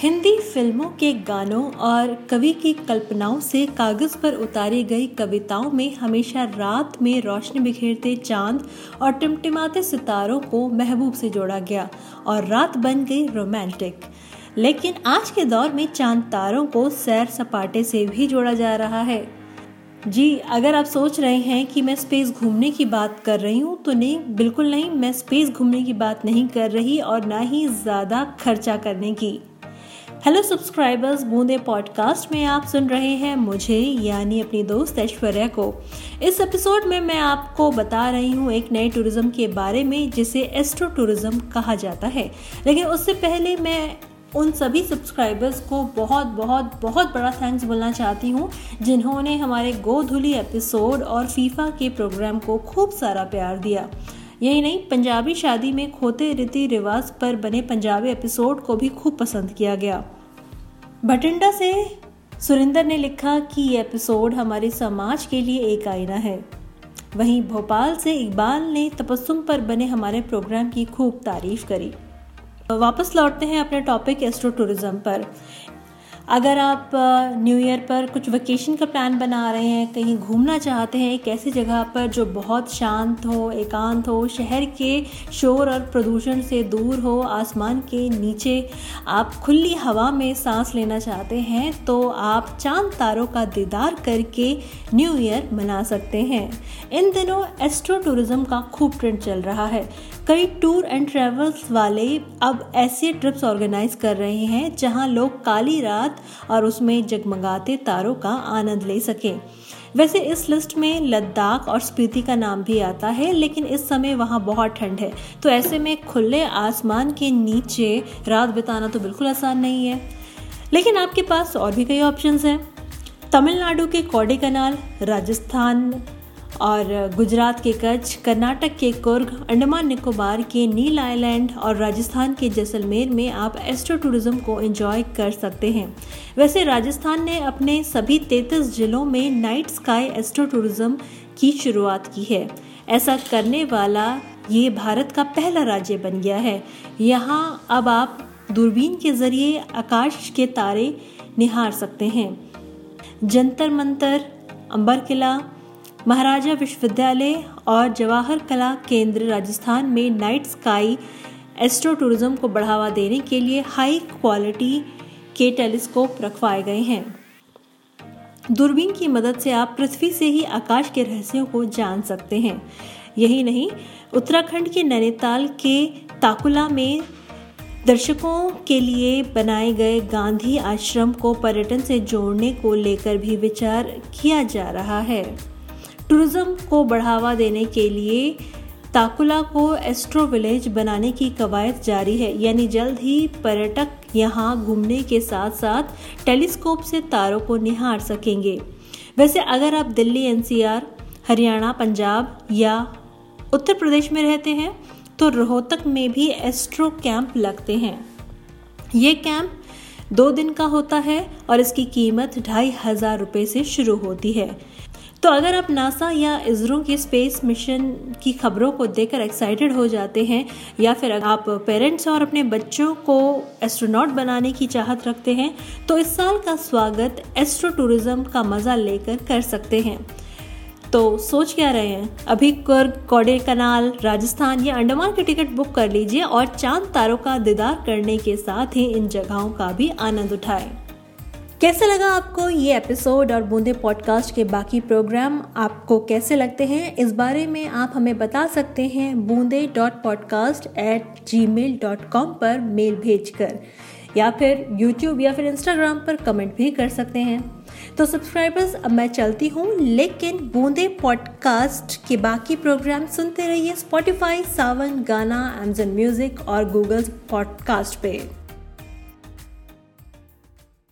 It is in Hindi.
हिंदी फ़िल्मों के गानों और कवि की कल्पनाओं से कागज़ पर उतारी गई कविताओं में हमेशा रात में रोशनी बिखेरते चाँद और टिमटिमाते सितारों को महबूब से जोड़ा गया और रात बन गई रोमांटिक। लेकिन आज के दौर में चाँद तारों को सैर सपाटे से भी जोड़ा जा रहा है। जी, अगर आप सोच रहे हैं कि मैं स्पेस घूमने की बात कर रही हूँ तो नहीं, बिल्कुल नहीं, मैं स्पेस घूमने की बात नहीं कर रही और ना ही ज़्यादा खर्चा करने की। हेलो सब्सक्राइबर्स बूंदे पॉडकास्ट में आप सुन रहे हैं मुझे, यानी अपनी दोस्त ऐश्वर्या को। इस एपिसोड में मैं आपको बता रही हूँ एक नए टूरिज़्म के बारे में, जिसे एस्ट्रो टूरिज़्म कहा जाता है। लेकिन उससे पहले मैं उन सभी सब्सक्राइबर्स को बहुत बहुत बहुत बड़ा थैंक्स बोलना चाहती हूँ, जिन्होंने हमारे गोधुली एपिसोड और फीफा के प्रोग्राम को खूब सारा प्यार दिया। यही नहीं, पंजाबी शादी में खोते रीति रिवाज पर बने पंजाबी एपिसोड को भी खूब पसंद किया गया। भटिंडा से सुरिंदर ने लिखा कि ये एपिसोड हमारे समाज के लिए एक आईना है। वहीं भोपाल से इकबाल ने तपस्सुम पर बने हमारे प्रोग्राम की खूब तारीफ़ करी। वापस लौटते हैं अपने टॉपिक एस्ट्रो टूरिज़्म पर। अगर आप न्यू ईयर पर कुछ वेकेशन का प्लान बना रहे हैं, कहीं घूमना चाहते हैं, एक ऐसी जगह पर जो बहुत शांत हो, एकांत हो, शहर के शोर और प्रदूषण से दूर हो, आसमान के नीचे आप खुली हवा में सांस लेना चाहते हैं तो आप चाँद तारों का दीदार करके न्यू ईयर मना सकते हैं। इन दिनों एस्ट्रो टूरिज़्म का खूब ट्रेंड चल रहा है। कई टूर एंड ट्रेवल्स वाले अब ऐसे ट्रिप्स ऑर्गेनाइज कर रहे हैं, जहाँ लोग काली रात और उसमें जगमगाते तारों का आनंद ले सकें। वैसे इस लिस्ट में लद्दाख और स्पीति का नाम भी आता है, लेकिन इस समय वहाँ बहुत ठंड है। तो ऐसे में खुले आसमान के नीचे रात बिताना तो बिल्कुल आसान नहीं है। लेकिन आपके पास और भी कई ऑप्शंस हैं। तमिलनाडु के कौडे कनाल राजस्थान और गुजरात के कच्छ, कर्नाटक के कुर्ग, अंडमान निकोबार के नील आइलैंड और राजस्थान के जैसलमेर में आप एस्ट्रो टूरिज़्म को एंजॉय कर सकते हैं। वैसे राजस्थान ने अपने सभी तैतीस जिलों में नाइट स्काई एस्ट्रो टूरिज़्म की शुरुआत की है। ऐसा करने वाला ये भारत का पहला राज्य बन गया है। यहाँ अब आप दूरबीन के ज़रिए आकाश के तारे निहार सकते हैं। जंतर मंतर अंबर किला महाराजा विश्वविद्यालय और जवाहर कला केंद्र राजस्थान में नाइट स्काई एस्ट्रो टूरिज़्म को बढ़ावा देने के लिए हाई क्वालिटी के टेलीस्कोप रखवाए गए हैं। दूरबीन की मदद से आप पृथ्वी से ही आकाश के रहस्यों को जान सकते हैं। यही नहीं, उत्तराखंड के नैनीताल के ताकुला में दर्शकों के लिए बनाए गए गांधी आश्रम को पर्यटन से जोड़ने को लेकर भी विचार किया जा रहा है। टूरिज़्म को बढ़ावा देने के लिए ताकुला को एस्ट्रो विलेज बनाने की कवायद जारी है। यानी जल्द ही पर्यटक यहाँ घूमने के साथ साथ टेलीस्कोप से तारों को निहार सकेंगे। वैसे अगर आप दिल्ली, एनसीआर, हरियाणा, पंजाब या उत्तर प्रदेश में रहते हैं तो रोहतक में भी एस्ट्रो कैंप लगते हैं। ये कैंप दो दिन का होता है और इसकी कीमत ढाई हज़ार रुपये से शुरू होती है। तो अगर आप नासा या इसरो के स्पेस मिशन की खबरों को देखकर एक्साइटेड हो जाते हैं, या फिर आप पेरेंट्स और अपने बच्चों को एस्ट्रोनॉट बनाने की चाहत रखते हैं तो इस साल का स्वागत एस्ट्रो टूरिज़्म का मज़ा लेकर कर सकते हैं। तो सोच क्या रहे हैं? अभी कुर्ग कौडे कनाल राजस्थान या अंडमान की टिकट बुक कर लीजिए और चाँद तारों का दीदार करने के साथ ही इन जगहों का भी आनंद उठाएँ। कैसे लगा आपको ये एपिसोड और बूंदे पॉडकास्ट के बाकी प्रोग्राम आपको कैसे लगते हैं? इस बारे में आप हमें बता सकते हैं Boonde dot podcast at Gmail dot com पर मेल भेज कर या फिर यूट्यूब या फिर इंस्टाग्राम पर कमेंट भी कर सकते हैं। तो सब्सक्राइबर्स अब मैं चलती हूँ, लेकिन बूंदे पॉडकास्ट के बाकी प्रोग्राम सुनते रहिए Spotify Saavn Gaana Amazon Music और गूगल पॉडकास्ट पे।